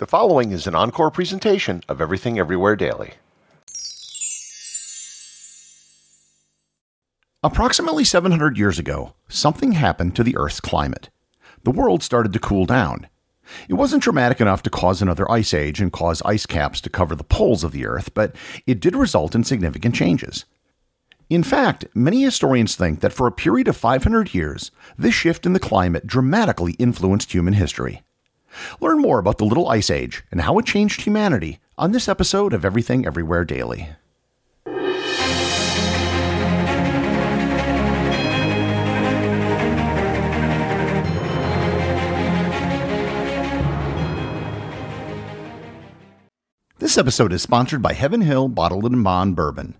The following is an encore presentation of Everything Everywhere Daily. Approximately 700 years ago, something happened to the Earth's climate. The world started to cool down. It wasn't dramatic enough to cause another ice age and cause ice caps to cover the poles of the Earth, but it did result in significant changes. In fact, many historians think that for a period of 500 years, this shift in the climate dramatically influenced human history. Learn more about the Little Ice Age and how it changed humanity on this episode of Everything Everywhere Daily. This episode is sponsored by Heaven Hill Bottled and Bond Bourbon.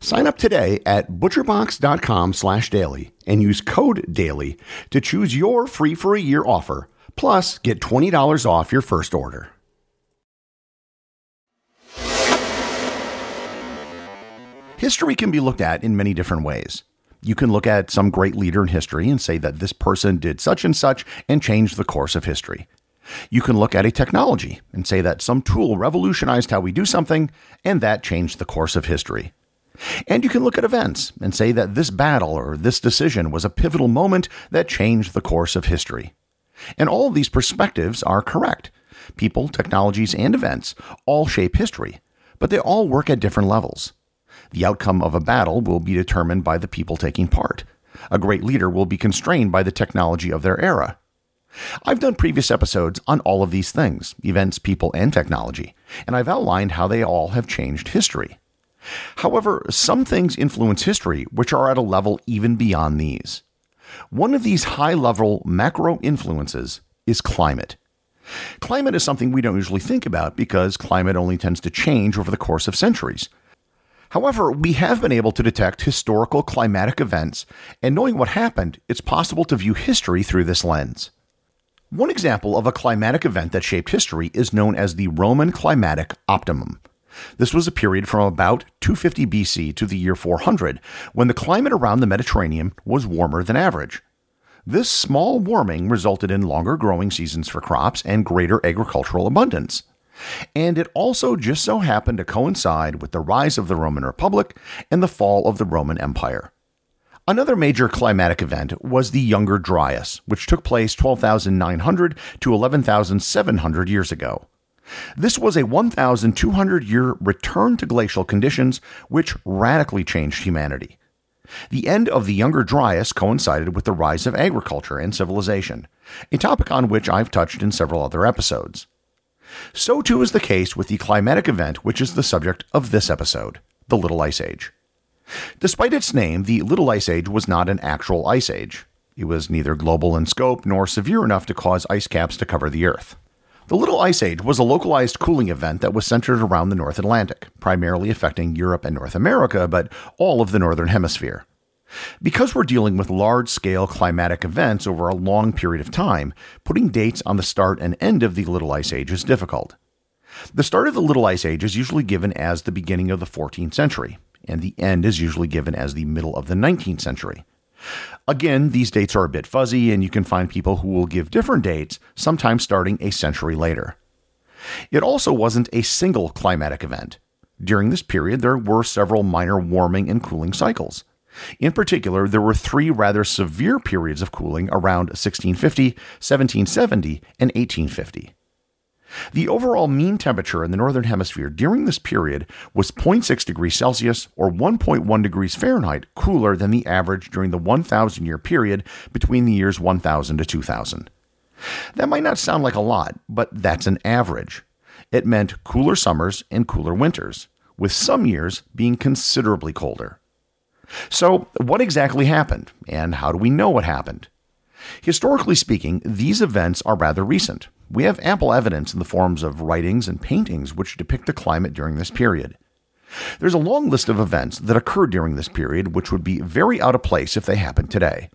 Sign up today at butcherbox.com slash daily and use code DAILY to choose your free for a year offer, plus get $20 off your first order. History can be looked at in many different ways. You can look at some great leader in history and say that this person did such and such and changed the course of history. You can look at a technology and say that some tool revolutionized how we do something and that changed the course of history. And you can look at events and say that this battle or this decision was a pivotal moment that changed the course of history. And all of these perspectives are correct. People, technologies, and events all shape history, but they all work at different levels. The outcome of a battle will be determined by the people taking part. A great leader will be constrained by the technology of their era. I've done previous episodes on all of these things events, people, and technology, and I've outlined how they all have changed history. However, some things influence history which are at a level even beyond these. One of these high level macro influences is climate. Climate is something we don't usually think about because climate only tends to change over the course of centuries. However, we have been able to detect historical climatic events, and knowing what happened, it's possible to view history through this lens. One example of a climatic event that shaped history is known as the Roman climatic optimum. This was a period from about 250 BC to the year 400, when the climate around the Mediterranean was warmer than average. This small warming resulted in longer growing seasons for crops and greater agricultural abundance. And it also just so happened to coincide with the rise of the Roman Republic and the fall of the Roman Empire. Another major climatic event was the Younger Dryas, which took place 12,900 to 11,700 years ago. This was a 1,200 year return to glacial conditions, which radically changed humanity. The end of the Younger Dryas coincided with the rise of agriculture and civilization, a topic on which I've touched in several other episodes. So too is the case with the climatic event which is the subject of this episode, the Little Ice Age. Despite its name, the Little Ice Age was not an actual ice age. It was neither global in scope nor severe enough to cause ice caps to cover the Earth. The Little Ice Age was a localized cooling event that was centered around the North Atlantic, primarily affecting Europe and North America, but all of the Northern Hemisphere. Because we're dealing with large scale climatic events over a long period of time, putting dates on the start and end of the Little Ice Age is difficult. The start of the Little Ice Age is usually given as the beginning of the 14th century, and the end is usually given as the middle of the 19th century. Again, these dates are a bit fuzzy, and you can find people who will give different dates, sometimes starting a century later. It also wasn't a single climatic event. During this period, there were several minor warming and cooling cycles. In particular, there were three rather severe periods of cooling around 1650, 1770, and 1850. The overall mean temperature in the Northern Hemisphere during this period was 0.6 degrees Celsius or 1.1 degrees Fahrenheit cooler than the average during the 1,000 year period between the years 1000 to 2000. That might not sound like a lot, but that's an average. It meant cooler summers and cooler winters, with some years being considerably colder. So, what exactly happened, and how do we know what happened? Historically speaking, these events are rather recent. We have ample evidence in the forms of writings and paintings which depict the climate during this period. There's a long list of events that occurred during this period which would be very out of place if they happened today.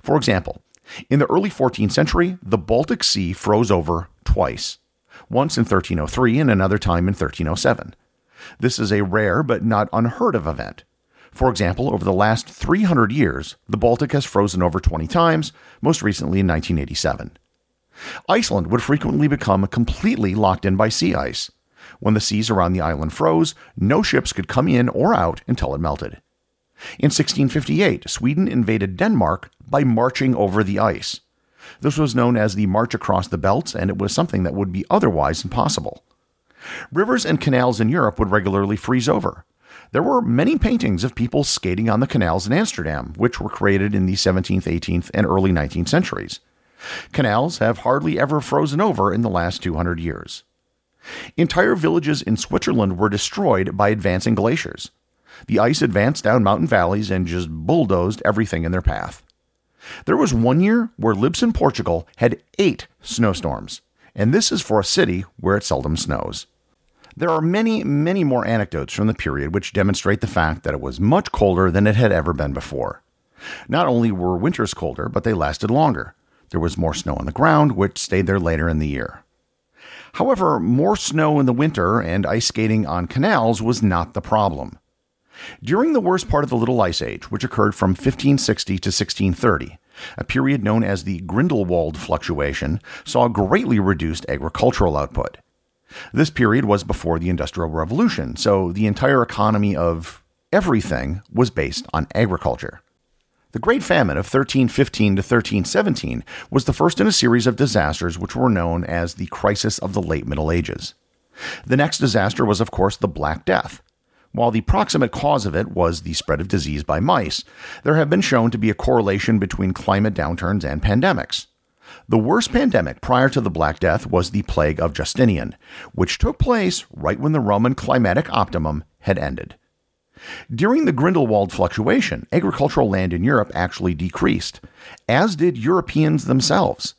For example, in the early 14th century, the Baltic Sea froze over twice, once in 1303 and another time in 1307. This is a rare but not unheard of event. For example, over the last 300 years, the Baltic has frozen over 20 times, most recently in 1987. Iceland would frequently become completely locked in by sea ice. When the seas around the island froze, no ships could come in or out until it melted. In 1658, Sweden invaded Denmark by marching over the ice. This was known as the March Across the Belts, and it was something that would be otherwise impossible. Rivers and canals in Europe would regularly freeze over. There were many paintings of people skating on the canals in Amsterdam, which were created in the 17th, 18th, and early 19th centuries. Canals have hardly ever frozen over in the last 200 years. Entire villages in Switzerland were destroyed by advancing glaciers. The ice advanced down mountain valleys and just bulldozed everything in their path. There was one year where Lisbon, Portugal had eight snowstorms, and this is for a city where it seldom snows. There are many, many more anecdotes from the period which demonstrate the fact that it was much colder than it had ever been before. Not only were winters colder, but they lasted longer. There was more snow on the ground, which stayed there later in the year. However, more snow in the winter and ice skating on canals was not the problem. During the worst part of the Little Ice Age, which occurred from 1560 to 1630, a period known as the Grindelwald fluctuation saw greatly reduced agricultural output. This period was before the Industrial Revolution, so the entire economy of everything was based on agriculture. The Great Famine of 1315 to 1317 was the first in a series of disasters which were known as the Crisis of the Late Middle Ages. The next disaster was, of course, the Black Death. While the proximate cause of it was the spread of disease by mice, there have been shown to be a correlation between climate downturns and pandemics. The worst pandemic prior to the Black Death was the Plague of Justinian, which took place right when the Roman climatic optimum had ended. During the Grindelwald fluctuation, agricultural land in Europe actually decreased, as did Europeans themselves.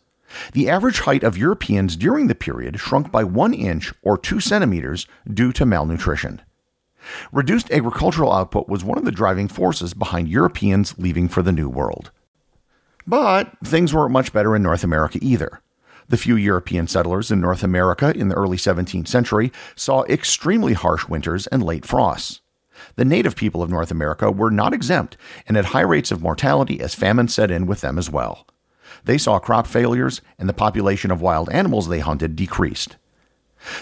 The average height of Europeans during the period shrunk by one inch or two centimeters due to malnutrition. Reduced agricultural output was one of the driving forces behind Europeans leaving for the New World. But things weren't much better in North America either. The few European settlers in North America in the early 17th century saw extremely harsh winters and late frosts. The native people of North America were not exempt and had high rates of mortality as famine set in with them as well. They saw crop failures, and the population of wild animals they hunted decreased.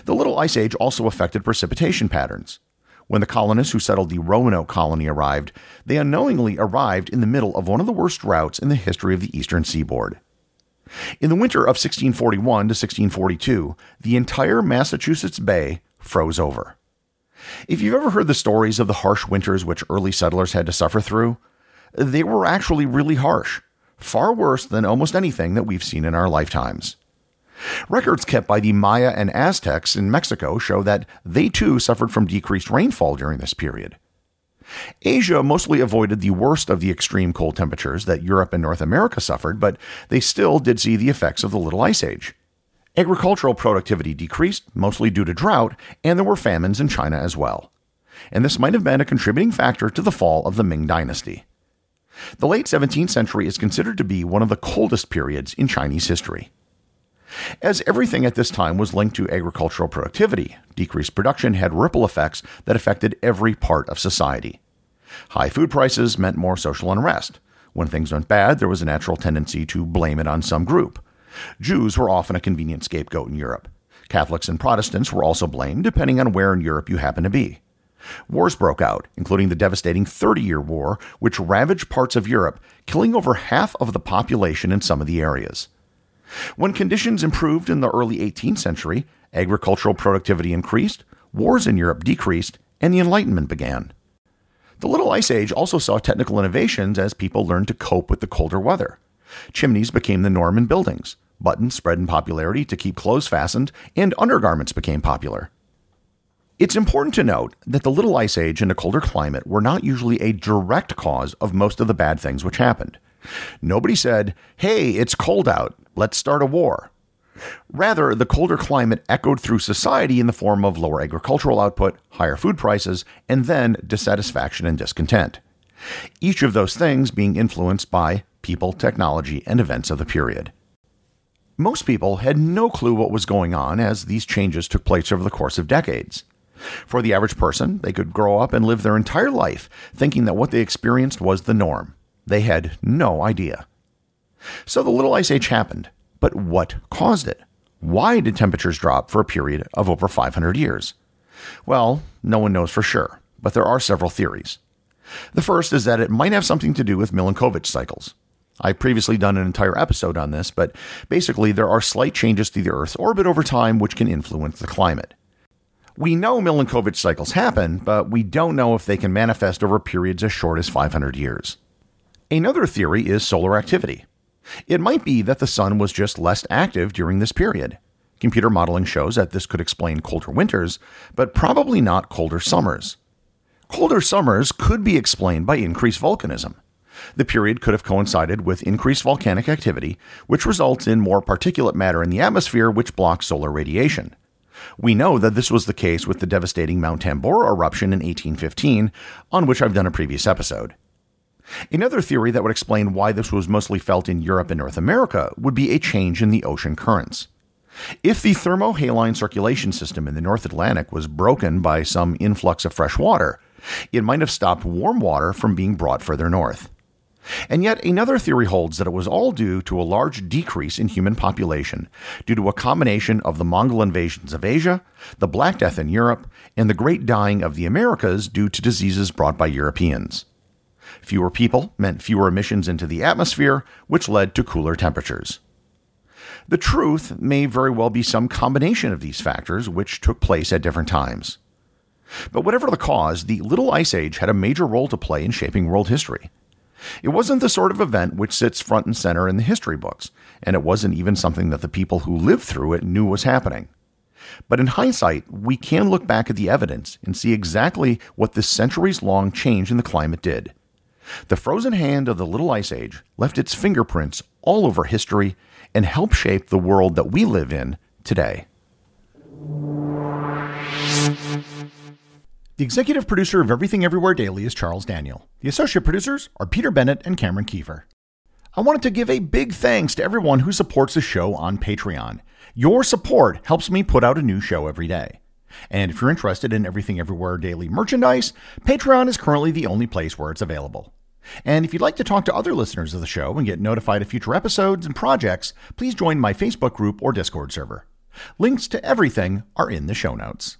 The Little Ice Age also affected precipitation patterns. When the colonists who settled the Roanoke colony arrived, they unknowingly arrived in the middle of one of the worst droughts in the history of the eastern seaboard. In the winter of 1641 to 1642, the entire Massachusetts Bay froze over. If you've ever heard the stories of the harsh winters which early settlers had to suffer through, they were actually really harsh, far worse than almost anything that we've seen in our lifetimes. Records kept by the Maya and Aztecs in Mexico show that they too suffered from decreased rainfall during this period. Asia mostly avoided the worst of the extreme cold temperatures that Europe and North America suffered, but they still did see the effects of the Little Ice Age. Agricultural productivity decreased, mostly due to drought, and there were famines in China as well. And this might have been a contributing factor to the fall of the Ming Dynasty. The late 17th century is considered to be one of the coldest periods in Chinese history. As everything at this time was linked to agricultural productivity, decreased production had ripple effects that affected every part of society. High food prices meant more social unrest. When things went bad, there was a natural tendency to blame it on some group. Jews were often a convenient scapegoat in Europe. Catholics and Protestants were also blamed, depending on where in Europe you happened to be. Wars broke out, including the devastating Thirty Year War, which ravaged parts of Europe, killing over half of the population in some of the areas. When conditions improved in the early 18th century, agricultural productivity increased, wars in Europe decreased, and the Enlightenment began. The Little Ice Age also saw technical innovations as people learned to cope with the colder weather. Chimneys became the norm in buildings, buttons spread in popularity to keep clothes fastened, and undergarments became popular. It's important to note that the Little Ice Age and a colder climate were not usually a direct cause of most of the bad things which happened. Nobody said, hey, it's cold out, let's start a war. Rather, the colder climate echoed through society in the form of lower agricultural output, higher food prices, and then dissatisfaction and discontent. Each of those things being influenced by people, technology, and events of the period. Most people had no clue what was going on as these changes took place over the course of decades. For the average person, they could grow up and live their entire life thinking that what they experienced was the norm. They had no idea. So the Little Ice Age happened, but what caused it? Why did temperatures drop for a period of over 500 years? Well, no one knows for sure, but there are several theories. The first is that it might have something to do with Milankovitch cycles. I've previously done an entire episode on this, but basically, there are slight changes to the Earth's orbit over time which can influence the climate. We know Milankovitch cycles happen, but we don't know if they can manifest over periods as short as 500 years. Another theory is solar activity. It might be that the sun was just less active during this period. Computer modeling shows that this could explain colder winters, but probably not colder summers. Colder summers could be explained by increased volcanism. The period could have coincided with increased volcanic activity, which results in more particulate matter in the atmosphere, which blocks solar radiation. We know that this was the case with the devastating Mount Tambora eruption in 1815, on which I've done a previous episode. Another theory that would explain why this was mostly felt in Europe and North America would be a change in the ocean currents. If the thermohaline circulation system in the North Atlantic was broken by some influx of fresh water, it might have stopped warm water from being brought further north. And yet, another theory holds that it was all due to a large decrease in human population due to a combination of the Mongol invasions of Asia, the Black Death in Europe, and the great dying of the Americas due to diseases brought by Europeans. Fewer people meant fewer emissions into the atmosphere, which led to cooler temperatures. The truth may very well be some combination of these factors which took place at different times. But whatever the cause, the Little Ice Age had a major role to play in shaping world history. It wasn't the sort of event which sits front and center in the history books, and it wasn't even something that the people who lived through it knew was happening. But in hindsight, we can look back at the evidence and see exactly what this centuries long change in the climate did. The frozen hand of the Little Ice Age left its fingerprints all over history and helped shape the world that we live in today. The executive producer of Everything Everywhere Daily is Charles Daniel. The associate producers are Peter Bennett and Cameron Kieffer. I wanted to give a big thanks to everyone who supports the show on Patreon. Your support helps me put out a new show every day. And if you're interested in Everything Everywhere Daily merchandise, Patreon is currently the only place where it's available. And if you'd like to talk to other listeners of the show and get notified of future episodes and projects, please join my Facebook group or Discord server. Links to everything are in the show notes.